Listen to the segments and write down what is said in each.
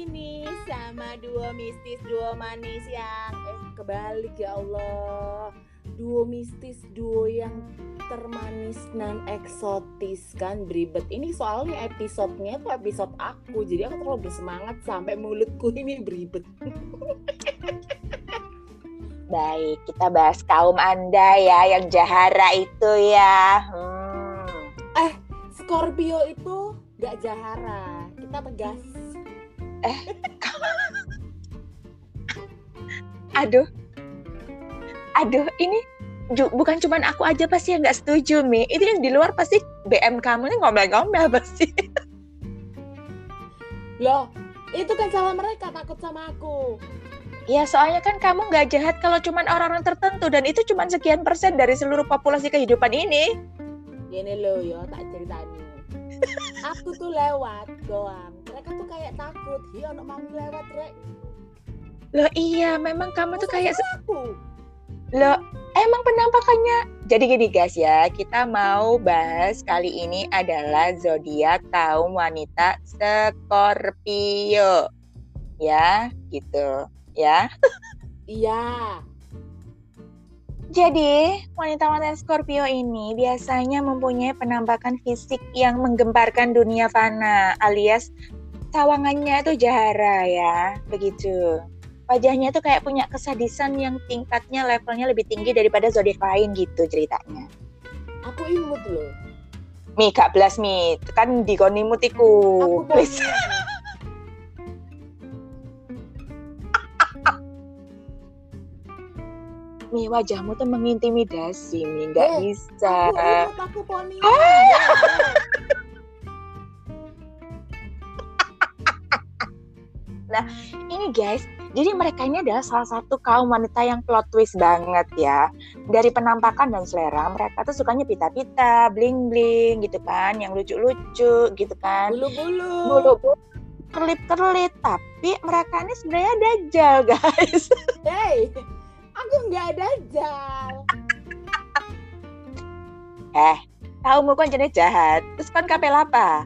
lagi nih sama duo mistis, duo manis yang eh kebalik ya Allah. Duo mistis, duo yang termanis dan eksotis kan beribet. Ini soalnya episodenya tuh episode aku, jadi aku terlalu bersemangat sampai mulutku ini beribet. Baik, kita bahas kaum Anda ya yang jahara itu ya. Hmm. Eh, Scorpio itu gak jahara, kita tegas. Aduh. Aduh, ini bukan cuman aku aja pasti yang nggak setuju, Mi. Itu yang di luar pasti BM kamu ini ngomel-ngomel pasti. Loh, itu kan salah mereka takut sama aku. Ya, soalnya kan kamu nggak jahat kalau cuman orang-orang tertentu dan itu cuman sekian persen dari seluruh populasi kehidupan ini. Gini loh yo, tak ceritani. Aku tuh lewat doang. Mereka tuh kayak takut. Iya, anak mami lewat, Rek. Loh iya, memang kamu tuh Masa kayak salah aku. Loh, emang penampakannya. Jadi gini guys ya, kita mau bahas kali ini adalah zodiak kaum wanita Scorpio. Ya, gitu. Ya. Iya. Jadi, wanita-wanita Scorpio ini biasanya mempunyai penampakan fisik yang menggemparkan dunia fana, alias sawangannya itu jahara ya, begitu. Wajahnya tuh kayak punya kesadisan yang tingkatnya levelnya lebih tinggi daripada zodiak lain gitu ceritanya. Aku imut loh. Mi, gak belas Mi, kan dikoni mutiku. Aku Please. Mi, wajahmu tuh mengintimidasi, Mi, nggak Eh, bisa. Aku aku poni. Ini guys, jadi mereka ini adalah salah satu kaum wanita yang plot twist banget ya. Dari penampakan dan selera, mereka tuh sukanya pita-pita, bling-bling gitu kan, yang lucu-lucu gitu kan. Bulu-bulu. Bulu kerlip-kerlip, tapi mereka ini sebenarnya dajjal guys. Hey, Eh, kamu kan jenis jahat, terus kan kapel apa?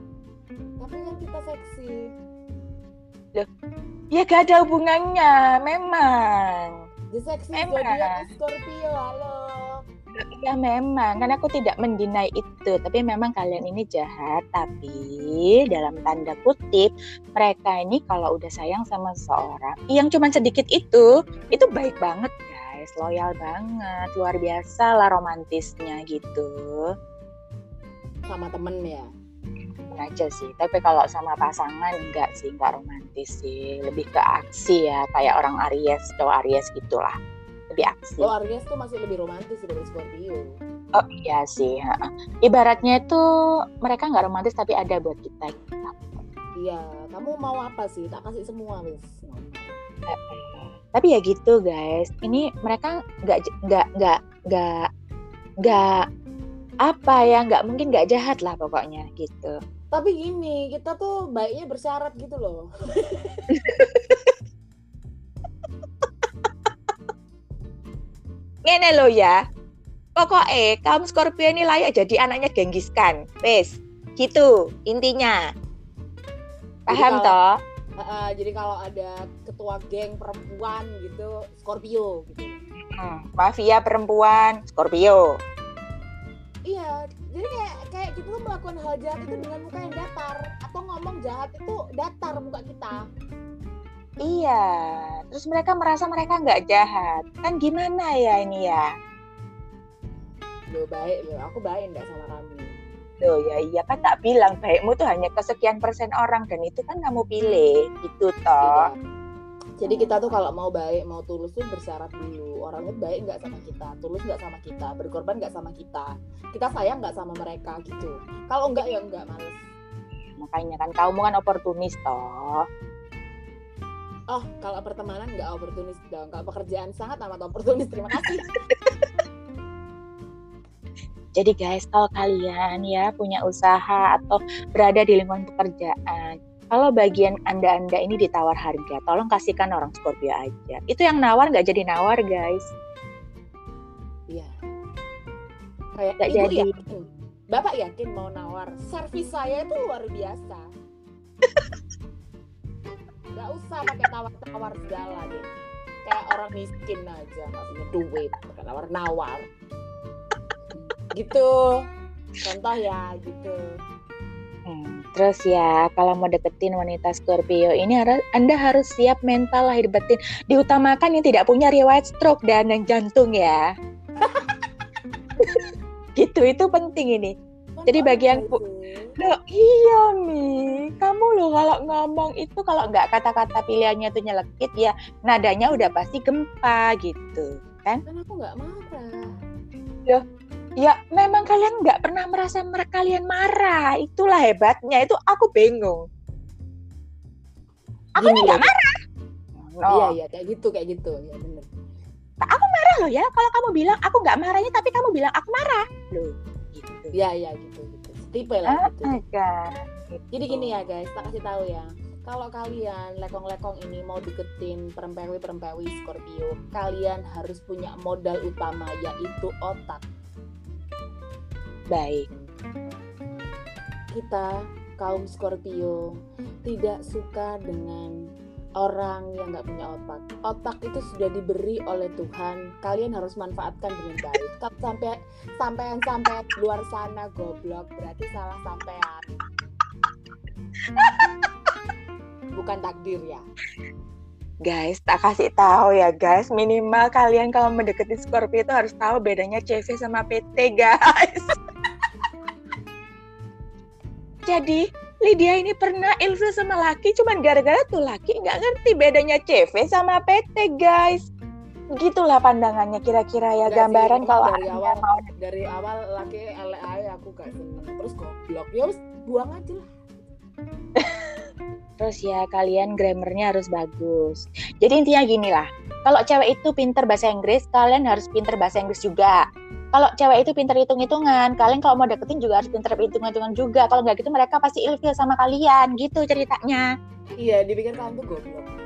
Tapi yang kita seksi. Ya gak ada hubungannya, memang. The seksi Emang. zodiak Scorpio, halo. Ya memang, kan aku tidak mendinai itu, tapi memang kalian ini jahat. Tapi dalam tanda kutip, mereka ini kalau udah sayang sama seseorang, yang cuma sedikit itu, itu baik banget guys, loyal banget, luar biasa lah romantisnya gitu. Sama temen ya. Aja sih, tapi kalau sama pasangan enggak sih, enggak romantis sih, lebih ke aksi ya, kayak orang Aries, cowok Aries gitulah, lebih aksi. Lo Aries tuh masih lebih romantis dari Scorpio. Oh iya sih, ibaratnya itu mereka nggak romantis tapi ada buat kita. Iya, kamu mau apa sih? Tak kasih semua, wis. Tapi ya gitu guys, ini mereka nggak nggak nggak nggak nggak apa ya nggak mungkin nggak jahat lah pokoknya gitu. Tapi gini, kita tuh baiknya bersyarat gitu loh. Ngene lo ya, pokoknya kaum Scorpio ini layak jadi anaknya Genghis Khan, wes gitu intinya. Paham kalau- toh? Heeh, jadi kalau ada ketua geng perempuan gitu, Scorpio gitu. Hmm, mafia perempuan Scorpio. Iya, jadi kayak kayak kita tuh melakukan hal jahat itu dengan muka yang datar atau ngomong jahat itu datar muka kita. Iya, terus mereka merasa mereka nggak jahat. Kan gimana ya ini ya? Lo baik lo, aku baik enggak sama kamu. Loh ya iya kan tak bilang baikmu tuh hanya kesekian persen orang dan itu kan kamu pilih gitu toh. Iya. Jadi kita tuh kalau mau baik, mau tulus tuh bersyarat dulu. Orang itu baik nggak sama kita, tulus nggak sama kita, berkorban nggak sama kita. Kita sayang nggak sama mereka gitu. Kalau enggak ya enggak males. Makanya kan kamu kan oportunis toh. Oh, kalau pertemanan nggak oportunis dong. Kalau pekerjaan sangat amat oportunis. Terima kasih. Jadi guys, kalau kalian ya punya usaha atau berada di lingkungan pekerjaan, kalau bagian anda-anda ini ditawar harga, tolong kasihkan orang Scorpio aja. Itu yang nawar nggak jadi nawar guys. Iya. Kayak Nggak ibu jadi. yakin, bapak yakin mau nawar. Servis saya itu luar biasa. Nggak usah pakai tawar-tawar segala deh kayak orang miskin aja nggak punya duit pakai tawar-nawar gitu contoh ya gitu Hmm, terus ya, kalau mau deketin wanita Scorpio ini harus Anda harus siap mental lahir batin. Diutamakan yang tidak punya riwayat stroke dan yang jantung ya. gitu itu penting ini. Jadi bagi yang Loh, iya Mi, kamu loh kalau ngomong itu kalau nggak kata-kata pilihannya itu nyelekit ya nadanya udah pasti gempa gitu kan? kan aku nggak marah Ya memang kalian nggak pernah merasa mer- kalian marah, itulah hebatnya. Itu aku bingung. Aku Gini nggak loh, marah. No. iya iya kayak gitu kayak gitu ya bener marah loh ya. Kalau kamu bilang aku nggak marahnya, tapi kamu bilang aku marah. Loh, gitu. iya iya gitu gitu tipe lah gitu Astaga. Jadi gini ya guys, tak kasih tahu ya. Kalau kalian lekong-lekong ini mau deketin perempewi-perempewi Scorpio, kalian harus punya modal utama yaitu otak. Baik. Kita kaum Scorpio tidak suka dengan orang yang nggak punya otak. Otak itu sudah diberi oleh Tuhan. Kalian harus manfaatkan dengan baik. Sampai sampean sampai luar sana goblok, berarti salah sampean. Bukan takdir ya. Guys, tak kasih tahu ya guys, minimal kalian kalau mendekati Scorpio itu harus tahu bedanya CV sama PT guys. Jadi Lydia ini pernah ilfil sama laki cuman gara-gara tuh laki nggak ngerti bedanya CV sama PT guys. Begitulah pandangannya kira-kira ya sih, gambaran emang kalau dari awal mau dari awal laki LA aku gak seneng. Terus goblok. Ya buang aja lah Terus ya kalian grammarnya harus bagus. Jadi intinya gini lah, kalau cewek itu pinter bahasa Inggris, kalian harus pinter bahasa Inggris juga. Kalau cewek itu pinter hitung-hitungan, kalian kalau mau deketin juga harus pinter hitung-hitungan juga. Kalau nggak gitu mereka pasti ilfil sama kalian, gitu ceritanya. iya dipikir kamu tuh goblok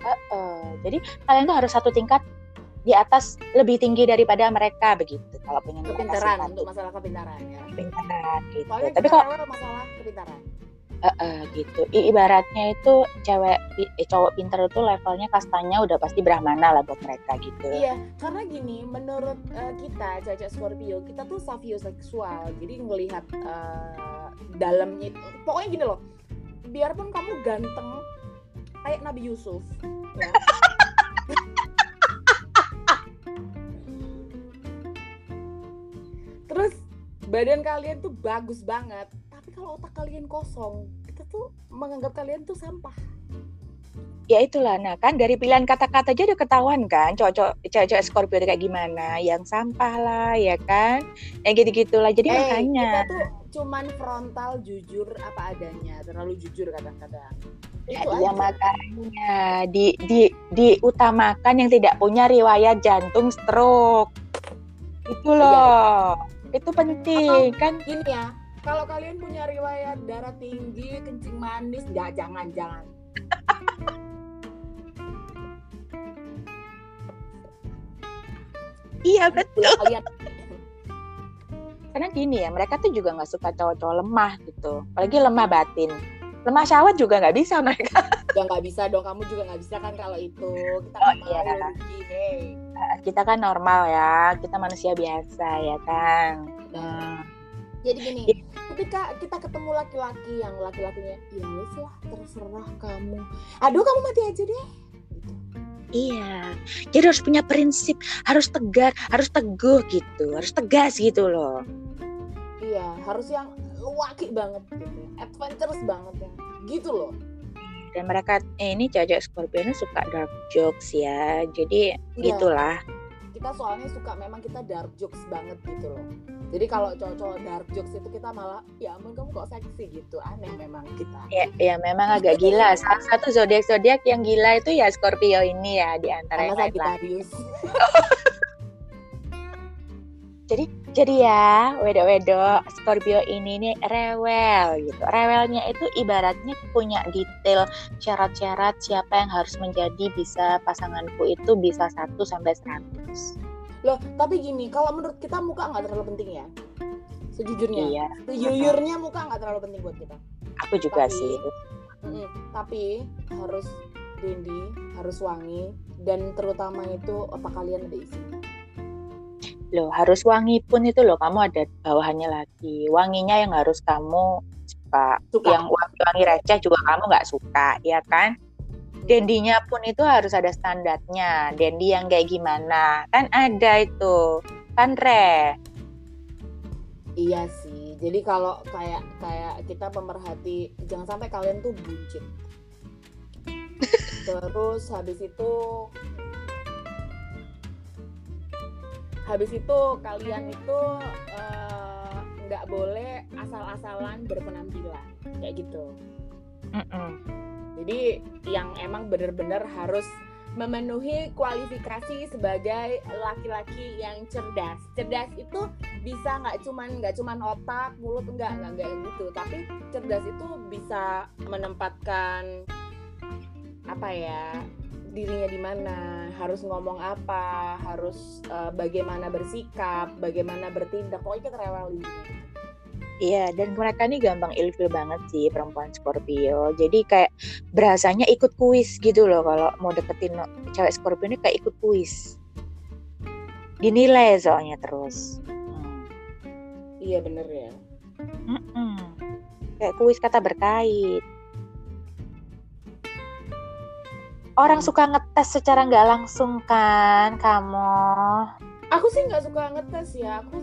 Eh, jadi kalian tuh harus satu tingkat di atas lebih tinggi daripada mereka begitu. Kalau pengen kepintaran untuk masalah kepintaran ya satu pintaran gitu. soalnya Tapi kalau masalah kepintaran Eh, eh, gitu. I- ibaratnya itu cewek eh, cowok pinter itu levelnya kastanya udah pasti brahmana lah buat mereka gitu. iya karena gini menurut eh, kita cewek Scorpio kita tuh savioseksual jadi ngelihat eh, dalamnya pokoknya gini loh biarpun kamu ganteng kayak Nabi Yusuf ya. terus badan kalian tuh bagus banget kalau otak kalian kosong kita tuh menganggap kalian tuh sampah. Ya itulah, nah kan dari pilihan kata-kata aja udah ketahuan kan cowok cewek Scorpio itu kayak gimana, yang sampah lah ya kan, yang gitu-gitulah. Jadi Eh, makanya kita tuh cuman frontal jujur apa adanya terlalu jujur kadang-kadang. Ya, itu ya makanya di di diutamakan yang tidak punya riwayat jantung stroke. Itu Iya, loh. Itu penting kan? gini ya kalau kalian punya riwayat darah tinggi kencing manis nggak jangan jangan Iya betul. Kalian Karena gini ya, mereka tuh juga nggak suka cowok-cowok lemah gitu. Apalagi lemah batin. Lemah syahwat juga nggak bisa mereka. ya nggak bisa dong kamu juga nggak bisa kan kalau itu kita Oh, nggak iya. rugi hey Kita kan normal ya, kita manusia biasa ya kan. nah jadi gini ketika kita ketemu laki-laki yang laki-lakinya ya wes lah terserah kamu aduh kamu mati aja deh gitu. Iya, jadi harus punya prinsip, harus tegar, harus teguh gitu, harus tegas gitu loh. iya harus yang laki banget gitu adventurous banget ya gitu loh Dan mereka eh, ini cewek Scorpio ini suka dark jokes ya, jadi Iya. gitulah. kita soalnya suka memang kita dark jokes banget gitu loh jadi kalau cowok-cowok dark jokes itu kita malah ya ampun kamu kok seksi gitu aneh memang kita Ya, ya memang agak gila. Salah satu zodiak zodiak yang gila itu ya Scorpio ini ya di antara yang lain. Sagittarius Jadi ya, wedok-wedok Scorpio ini nih rewel gitu. Rewelnya itu ibaratnya punya detail syarat-syarat siapa yang harus menjadi bisa pasanganku itu bisa 1 sampai 100. Loh tapi gini kalau menurut kita muka nggak terlalu penting ya sejujurnya Iya, sejujurnya muka nggak terlalu penting buat kita aku juga Tapi- sih. Mm-mm. tapi harus Dendi harus wangi dan terutama itu apa kalian ada isinya? Loh, harus wangi pun itu loh kamu ada bawahannya lagi. Wanginya yang harus kamu suka. Suka. Yang wangi-wangi receh juga kamu nggak suka, ya kan? Dendinya pun itu harus ada standarnya. Dendi yang kayak gimana? Kan ada itu. Kan re. Iya sih. Jadi kalau kayak kayak kita pemerhati jangan sampai kalian tuh buncit. Terus habis itu habis itu kalian itu eh, nggak boleh asal-asalan berpenampilan kayak gitu. Mm-mm. Jadi yang emang benar-benar harus memenuhi kualifikasi sebagai laki-laki yang cerdas. Cerdas itu bisa nggak cuman nggak cuman otak, mulut enggak enggak enggak gitu. Tapi cerdas itu bisa menempatkan apa ya dirinya di mana, harus ngomong apa, harus eh, bagaimana bersikap, bagaimana bertindak. Pokoknya kita rewelin. Iya, dan mereka ini gampang ilfil banget sih perempuan Scorpio. Jadi kayak berasanya ikut kuis gitu loh kalau mau deketin cewek Scorpio ini kayak ikut kuis. Dinilai soalnya terus. Hmm. Iya bener ya. Mm-mm. Kayak kuis kata berkait. Orang suka ngetes secara nggak langsung kan kamu. Aku sih nggak suka ngetes ya. Aku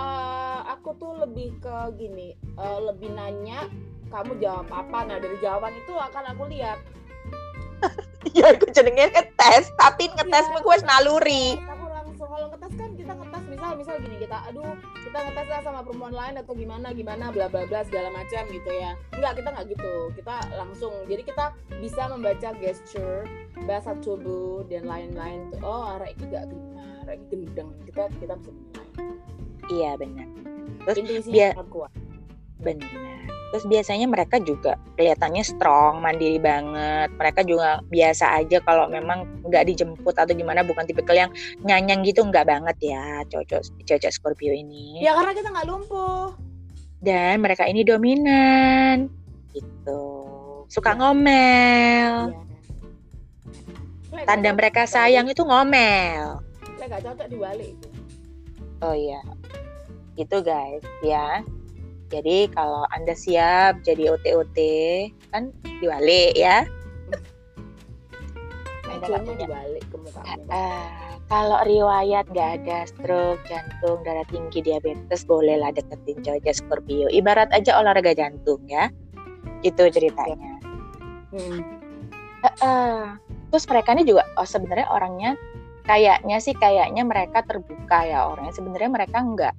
eh, aku tuh lebih ke gini, eh, lebih nanya kamu jawab apa. Nah dari jawaban itu akan aku lihat. ya aku jenenge ngetes, tapi ngetes Iya. gue naluri. Kamu langsung kalau ngetes kan kita ngetes misal misal gini kita, aduh kita ngetes lah sama perempuan lain atau gimana gimana bla bla bla segala macam gitu ya. Enggak kita nggak gitu. Kita langsung. Jadi kita bisa membaca gesture, bahasa tubuh dan lain-lain tuh. Oh arah ini gak gimana, arah ini gendeng. Kita kita bisa menilai. Iya benar. Terus Intuisinya kuat. Benar. Terus biasanya mereka juga kelihatannya strong, mandiri banget. Mereka juga biasa aja kalau memang nggak dijemput atau gimana, bukan tipikal yang nyanyang gitu nggak banget ya, cocok cocok Scorpio ini. Ya karena kita nggak lumpuh. Dan mereka ini dominan, gitu. Suka Ya. ngomel. Lek Tanda mereka sayang itu ngomel. Lek cocok dibalik. Oh iya, gitu guys ya. Jadi kalau anda siap jadi OT-OT kan ya. Dibalik ke muka. Eh, kalau riwayat nggak ada stroke, jantung, darah tinggi, diabetes, bolehlah deketin cowok Scorpio. Ibarat aja olahraga jantung ya. Itu ceritanya. Hmm. Terus mereka ini juga oh, sebenarnya orangnya kayaknya sih kayaknya mereka terbuka ya orangnya. Sebenarnya mereka enggak.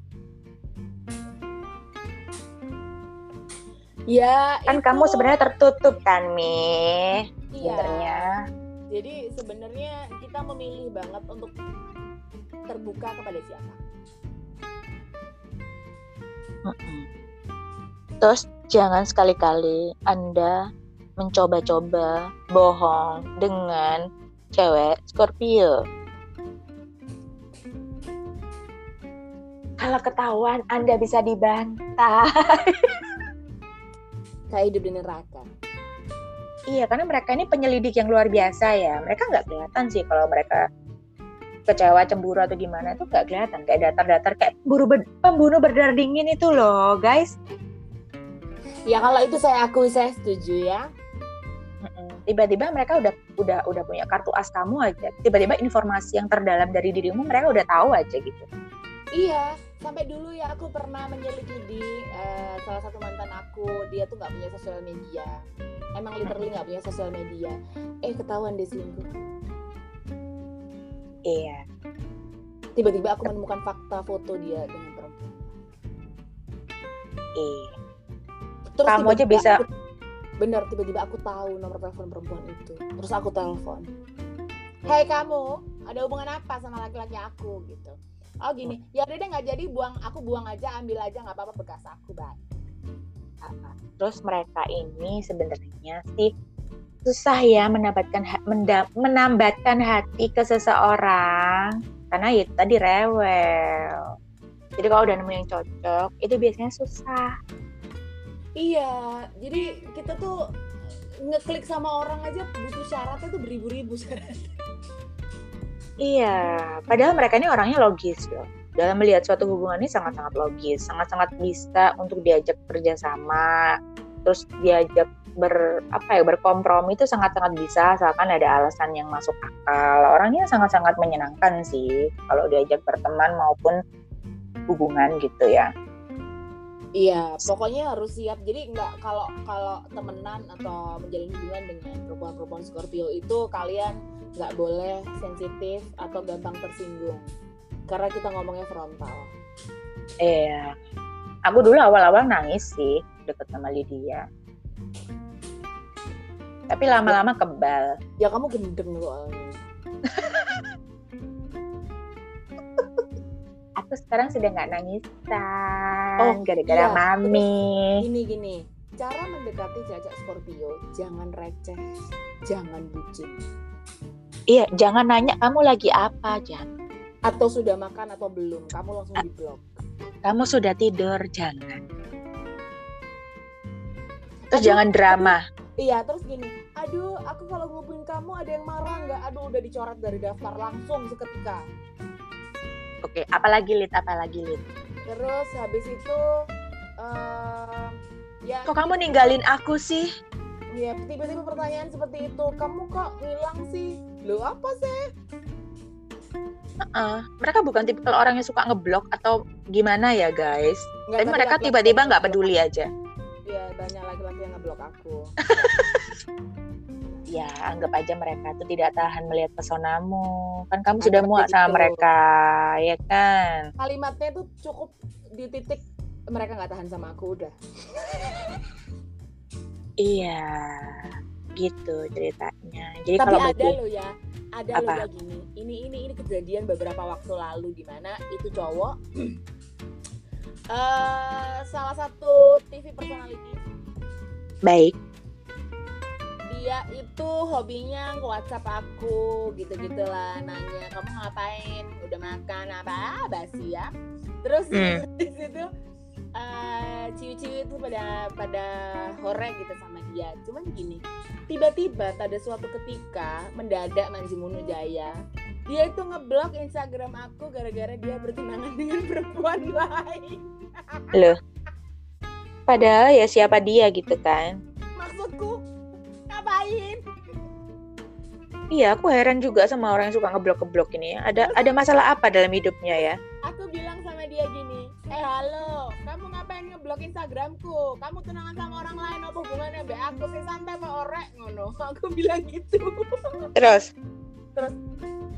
Ya, Kan itu- kamu sebenarnya tertutup kan, Mi? iya. Sebenarnya. Jadi sebenarnya kita memilih banget untuk terbuka kepada siapa. Terus jangan sekali-kali Anda mencoba-coba bohong dengan cewek Scorpio. Kalau ketahuan Anda bisa dibantai. Kayak hidup di neraka. Iya, karena mereka ini penyelidik yang luar biasa ya. Mereka nggak kelihatan sih kalau mereka kecewa, cemburu atau gimana itu nggak kelihatan. Kayak datar-datar, kayak buru ber- pembunuh berdarah dingin itu loh, guys. Ya kalau itu saya akui saya setuju ya. Tiba-tiba mereka udah udah udah punya kartu as kamu aja. Tiba-tiba informasi yang terdalam dari dirimu mereka udah tahu aja gitu. Iya, sampai dulu ya aku pernah menyelidiki eh, salah satu mantan aku, dia tuh nggak punya sosial media. Emang literally nggak punya sosial media. Eh ketahuan dia selingkuh. Iya. Tiba-tiba aku menemukan fakta foto dia dengan perempuan. Iya. Terus Kamu aja tiba-tiba bisa- aku- bener tiba-tiba aku tahu nomor telepon perempuan itu. Terus aku telepon. Hei kamu, ada hubungan apa sama laki-laki aku gitu? Oh gini, ya udah deh nggak jadi buang, aku buang aja, ambil aja nggak apa-apa bekas aku, bye. Terus mereka ini sebenarnya sih susah ya mendapatkan menda- menambatkan hati ke seseorang karena ya itu tadi rewel. Jadi kalau udah nemu yang cocok itu biasanya susah. Iya, jadi kita tuh ngeklik sama orang aja butuh syaratnya tuh beribu-ribu syarat. Iya, padahal mereka ini orangnya logis loh. Dalam melihat suatu hubungan ini sangat-sangat logis, sangat-sangat bisa untuk diajak kerjasama, terus diajak ber apa ya berkompromi itu sangat-sangat bisa asalkan ada alasan yang masuk akal. Orangnya sangat-sangat menyenangkan sih kalau diajak berteman maupun hubungan gitu ya. Iya, pokoknya harus siap. Jadi nggak kalau kalau temenan atau menjalin hubungan dengan perempuan-perempuan Scorpio itu kalian nggak boleh sensitif atau gampang tersinggung karena kita ngomongnya frontal. Iya, aku dulu awal-awal nangis sih deket sama Lydia. Tapi lama-lama kebal. Ya kamu gendeng soalnya. aku sekarang sudah nggak nangisan Oh, gara-gara iya. mami. Gini gini, cara mendekati cacak Scorpio jangan receh, jangan bucin. Iya, jangan nanya kamu lagi apa, Jan. Atau sudah makan atau belum, kamu langsung di blok. Kamu sudah tidur, jangan. Terus Aduh, jangan drama. Iya, terus gini, aduh, aku kalau ngubungin kamu ada yang marah nggak? Aduh, udah dicoret dari daftar langsung seketika. Oke, apalagi lit, apalagi lit. Terus habis itu, eh ya, Kok kamu ninggalin aku sih? ya tiba-tiba pertanyaan seperti itu, kamu kok ngilang sih? Lo apa sih? Heeh. Mereka bukan tipikal orang yang suka ngeblok atau gimana ya guys. Nggak, Tapi mereka laki-laki tiba-tiba nggak peduli aja. Iya, banyak laki-laki yang ngeblok aku. Ya, anggap aja mereka tuh tidak tahan melihat pesonamu. Kan kamu Nah, sudah muak sama itu. mereka, ya kan? Kalimatnya tuh cukup di titik mereka nggak tahan sama aku udah. Iya, gitu ceritanya. Jadi Tapi kalau ada bagi loh ya, ada Apa? loh ya gini. Ini ini ini kejadian beberapa waktu lalu di mana itu cowok eh salah satu TV personality baik, dia itu hobinya nge-WhatsApp aku gitu-gitu lah nanya kamu ngapain udah makan apa Ah, basi ya terus Hmm. di situ eh ciwi-ciwi itu pada pada hore gitu sama dia cuman gini tiba-tiba pada suatu ketika mendadak Manjimunu Jaya dia itu ngeblok Instagram aku gara-gara dia bertunangan dengan perempuan lain loh. Padahal ya siapa dia gitu kan? maksudku ngapain Iya, aku heran juga sama orang yang suka ngeblok-ngeblok ini. Ada ada masalah apa dalam hidupnya ya? aku bilang sama dia gini eh halo kamu ngapain ngeblok instagramku? Kamu tunangan sama orang lain apa hubungannya? Be aku sih santai pak orek? Ngono. Aku bilang gitu. Terus, terus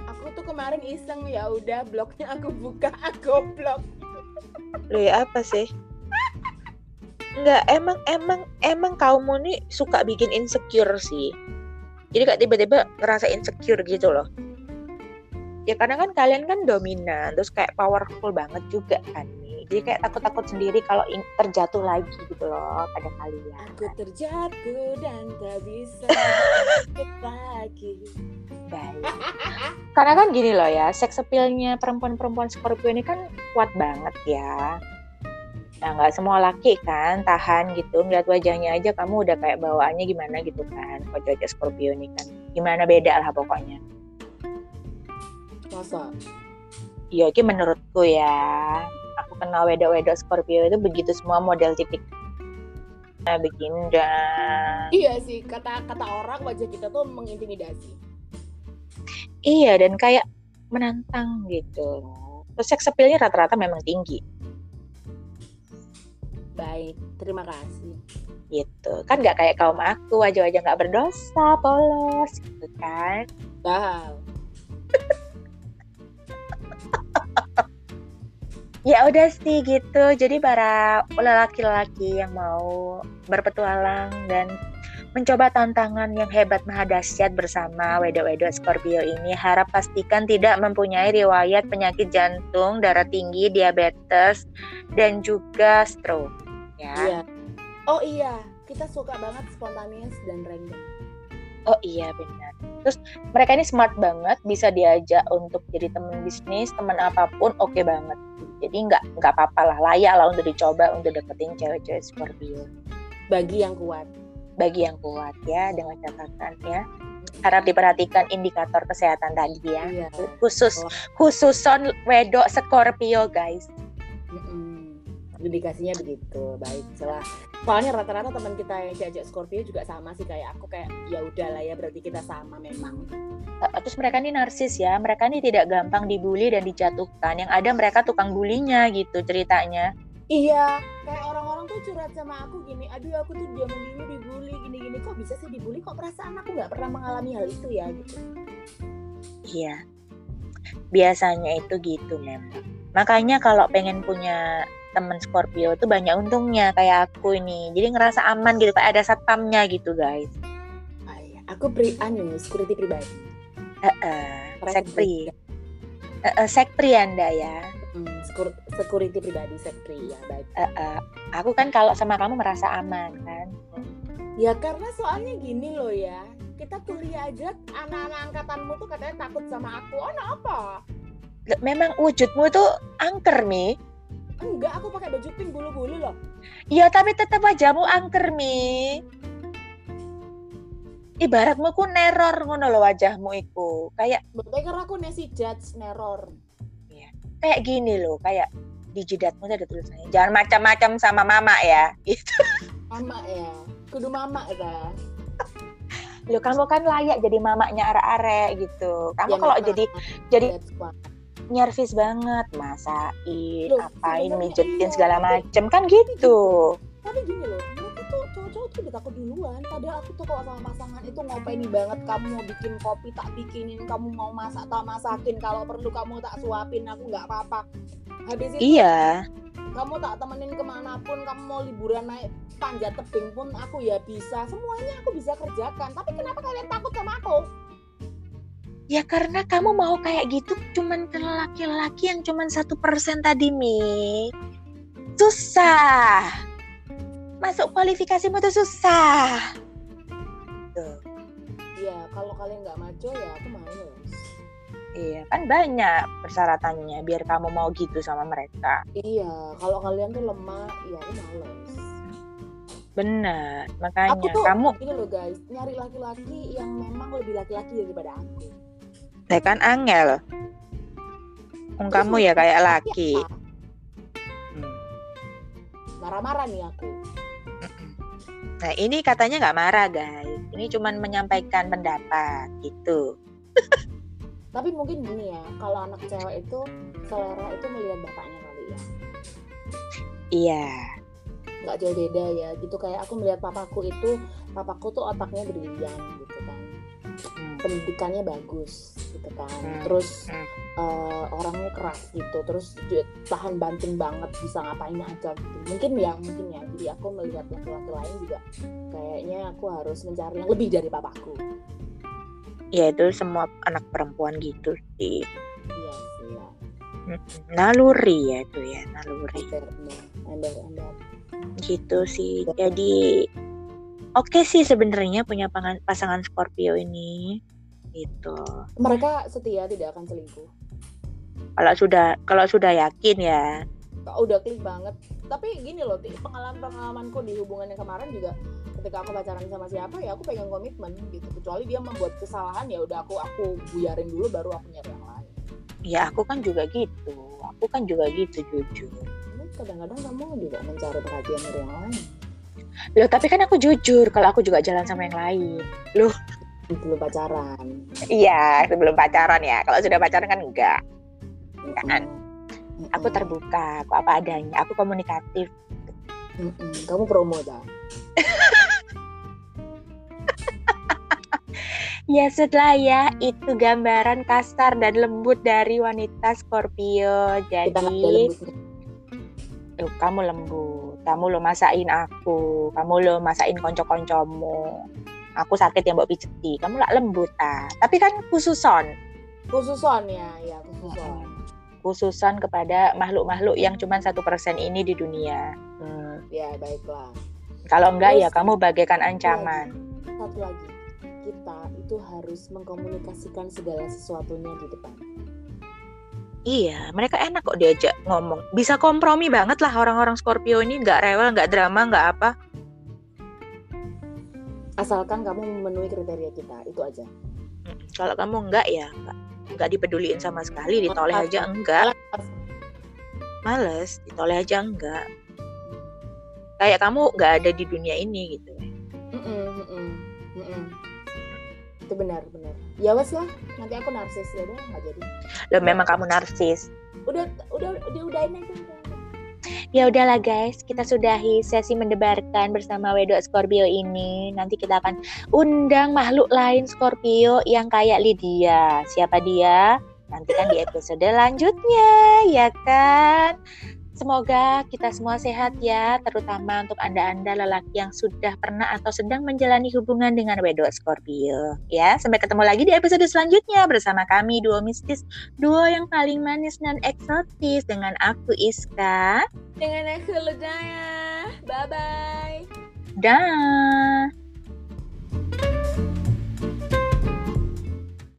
aku tuh kemarin iseng ya udah bloknya aku buka aku blok lu ya apa sih? Enggak, emang emang emang kamu nih suka bikin insecure sih. Jadi kayak tiba-tiba ngerasa insecure gitu loh. Ya karena kan kalian kan dominan, terus kayak powerful banget juga kan nih. Jadi kayak takut-takut sendiri kalau terjatuh lagi gitu loh pada kalian. aku terjatuh dan tak bisa lagi Baik. Karena kan gini loh ya, seks appeal-nya perempuan-perempuan Scorpio ini kan kuat banget ya. Nah, nggak semua laki kan tahan gitu, ngeliat wajahnya aja kamu udah kayak bawaannya gimana gitu kan, kalau cowok Scorpio ini kan. Gimana beda lah pokoknya. masa Iya, ini menurutku ya. Aku kenal wedok-wedok Scorpio itu begitu semua model tipik. Nah, begini dan iya sih kata kata orang wajah kita tuh mengintimidasi iya dan kayak menantang gitu. Terus seks appeal-nya rata-rata memang tinggi. Baik terima kasih. Gitu. Kan nggak kayak kaum aku wajah-wajah nggak berdosa polos gitu kan? Wow. ya udah sih gitu. Jadi para lelaki-lelaki yang mau berpetualang dan mencoba tantangan yang hebat maha dahsyat bersama wedok-wedok Scorpio ini harap pastikan tidak mempunyai riwayat penyakit jantung darah tinggi diabetes dan juga stroke ya Iya. Oh iya, kita suka banget spontaneous dan random. Oh iya benar. Terus mereka ini smart banget, bisa diajak untuk jadi teman bisnis, teman apa pun, oke banget. Jadi nggak nggak apa-apa lah, layak lah untuk dicoba untuk deketin cewek-cewek Scorpio. Bagi yang kuat. bagi yang kuat ya dengan catatan ya harap diperhatikan indikator kesehatan tadi ya Iya. khusus Oh. khusus son wedok Scorpio guys Mm-mm. Indikasinya begitu, baik celah. Soalnya rata-rata teman kita yang diajak Scorpio juga sama sih kayak aku kayak ya udahlah ya berarti kita sama memang. Eh, terus mereka ini narsis ya mereka ini tidak gampang dibully dan dijatuhkan yang ada mereka tukang bulinya gitu ceritanya Iya, kayak orang-orang tuh curhat sama aku gini, aduh aku tuh dia dulu dibully gini-gini, kok bisa sih dibully, kok perasaan aku nggak pernah mengalami hal itu ya gitu. iya biasanya itu gitu memang makanya kalau pengen punya temen Scorpio tuh banyak untungnya kayak aku ini jadi ngerasa aman gitu kayak ada satpamnya gitu guys iya. Aku pri anu security pribadi. Eh, eh, Private sekpri Eh, eh, sekpri anda ya Hmm, security pribadi sekpri ya baik. Eh, eh, aku kan kalau sama kamu merasa aman kan Ya karena soalnya gini loh ya, kita kuliah aja anak-anak angkatanmu tuh katanya takut sama aku. Oh, nah apa? Memang wujudmu tuh angker mi Enggak, aku pakai baju pink bulu-bulu loh. Iya tapi tetap wajahmu angker mi. Ibaratmu ku neror ngono lo wajahmu iku. Kayak karena aku nasi judge neror. kayak gini loh, kayak di jidatmu ada tulisannya jangan macam-macam sama mama ya. Gitu. Mama ya, kudu mama ya. Loh kamu kan layak jadi mamanya arek-arek gitu. Kamu Ya, kalau jadi jadi. Nyervis banget, masain, Loh, apain, mijetin iya, segala macem kan gitu. Tapi gini loh, mereka tuh cowok-cowok tuh udah takut duluan. Padahal aku tuh kalau sama pasangan itu ngopeni banget. Kamu mau bikin kopi tak bikinin, kamu mau masak tak masakin. Kalau perlu kamu tak suapin, aku nggak apa-apa. Habis itu Iya, kamu tak temenin ke mana pun, kamu mau liburan naik panjat tebing pun aku ya bisa. Semuanya aku bisa kerjakan. Tapi kenapa kalian takut sama aku? Ya karena kamu mau kayak gitu cuman ke laki-laki yang cuman satu persen tadi Mi. Susah. Masuk kualifikasimu tuh susah. Tuh. Ya kalau kalian nggak maco ya aku males. Iya kan banyak persyaratannya biar kamu mau gitu sama mereka. Iya, kalau kalian tuh lemah, ya aku males. Bener. Aku Makanya tuh kamu ini loh guys, nyari laki-laki yang memang lebih laki-laki daripada aku. Ya kan angel. Wong kamu ya kayak laki. Hmm. marah-marah nih aku. Nah ini katanya nggak marah guys. Ini cuman menyampaikan pendapat gitu. Tapi mungkin gini ya, kalau anak cewek itu selera itu melihat bapaknya kali ya. Iya. Nggak jauh beda ya, gitu kayak aku melihat papaku itu, papaku tuh otaknya brilian gitu kan. Hmm. Pendidikannya bagus gitu kan. Hmm. Terus Hmm. eh, orangnya keras gitu, terus tahan banting banget bisa ngapain aja gitu. Mungkin ya, mungkin ya. Jadi aku melihat laki-laki lain juga kayaknya aku harus mencari yang lebih dari papaku. Ya itu semua anak perempuan gitu sih. Iya sih ya. Naluri ya itu ya naluri. Ember, ember, ember, ember. gitu sih jadi oke sih sebenarnya punya pangan- pasangan Scorpio ini gitu Mereka setia tidak akan selingkuh. kalau sudah kalau sudah yakin ya udah klik banget. Tapi gini loh, Ti, pengalaman-pengalamanku di hubungan yang kemarin juga ketika aku pacaran sama siapa ya aku pegang komitmen gitu. Kecuali dia membuat kesalahan ya udah aku aku buyarin dulu baru aku nyari yang lain. ya aku kan juga gitu aku kan juga gitu jujur Ini kadang-kadang kamu juga mencari perhatian dari yang lain. Loh tapi kan aku jujur kalau aku juga jalan sama yang lain Belum pacaran. iya sebelum pacaran ya kalau sudah pacaran kan enggak Kan. Mm-mm. aku terbuka aku apa adanya aku komunikatif. Kamu promo dah. ya setelah ya itu gambaran kasar dan lembut dari wanita Scorpio jadi. Loh, kamu lembut, kamu lo masain aku, kamu lo masain konco-koncomu. Aku sakit yang mbok pijeti, kamu lah lembut ah. Tapi kan khususon, Khususon ya, ya khususon. khususon kepada makhluk-makhluk yang cuma satu persen ini di dunia. Hmm. Ya baiklah. Kalau enggak ya Terus- kamu bagaikan ancaman. Satu lagi, kita itu harus mengkomunikasikan segala sesuatunya di depan. Iya, mereka enak kok diajak ngomong. Bisa kompromi banget lah orang-orang Scorpio ini, nggak rewel, nggak drama, nggak apa. asalkan kamu memenuhi kriteria kita itu aja Mm, Kalau kamu enggak ya enggak, enggak dipeduliin sama sekali, ditoleh aja enggak, males, ditoleh aja enggak. Kayak kamu enggak ada di dunia ini gitu. Mm-mm, mm-mm, mm-mm. Itu benar benar ya wes lah nanti aku narsis ya udah nggak jadi Loh memang kamu narsis. udah udah udah udahin aja udah. Ya udahlah guys, kita sudahi sesi mendebarkan bersama Wedok Scorpio ini. Nanti kita akan undang makhluk lain Scorpio yang kayak Lydia. Siapa dia? Nantikan di episode selanjutnya, ya kan? Semoga kita semua sehat ya, terutama untuk Anda-anda lelaki yang sudah pernah atau sedang menjalani hubungan dengan Wedok Scorpio. Ya, sampai ketemu lagi di episode selanjutnya bersama kami duo mistis, duo yang paling manis dan eksotis. Dengan aku Iska. Dengan aku Ledaya bye bye dan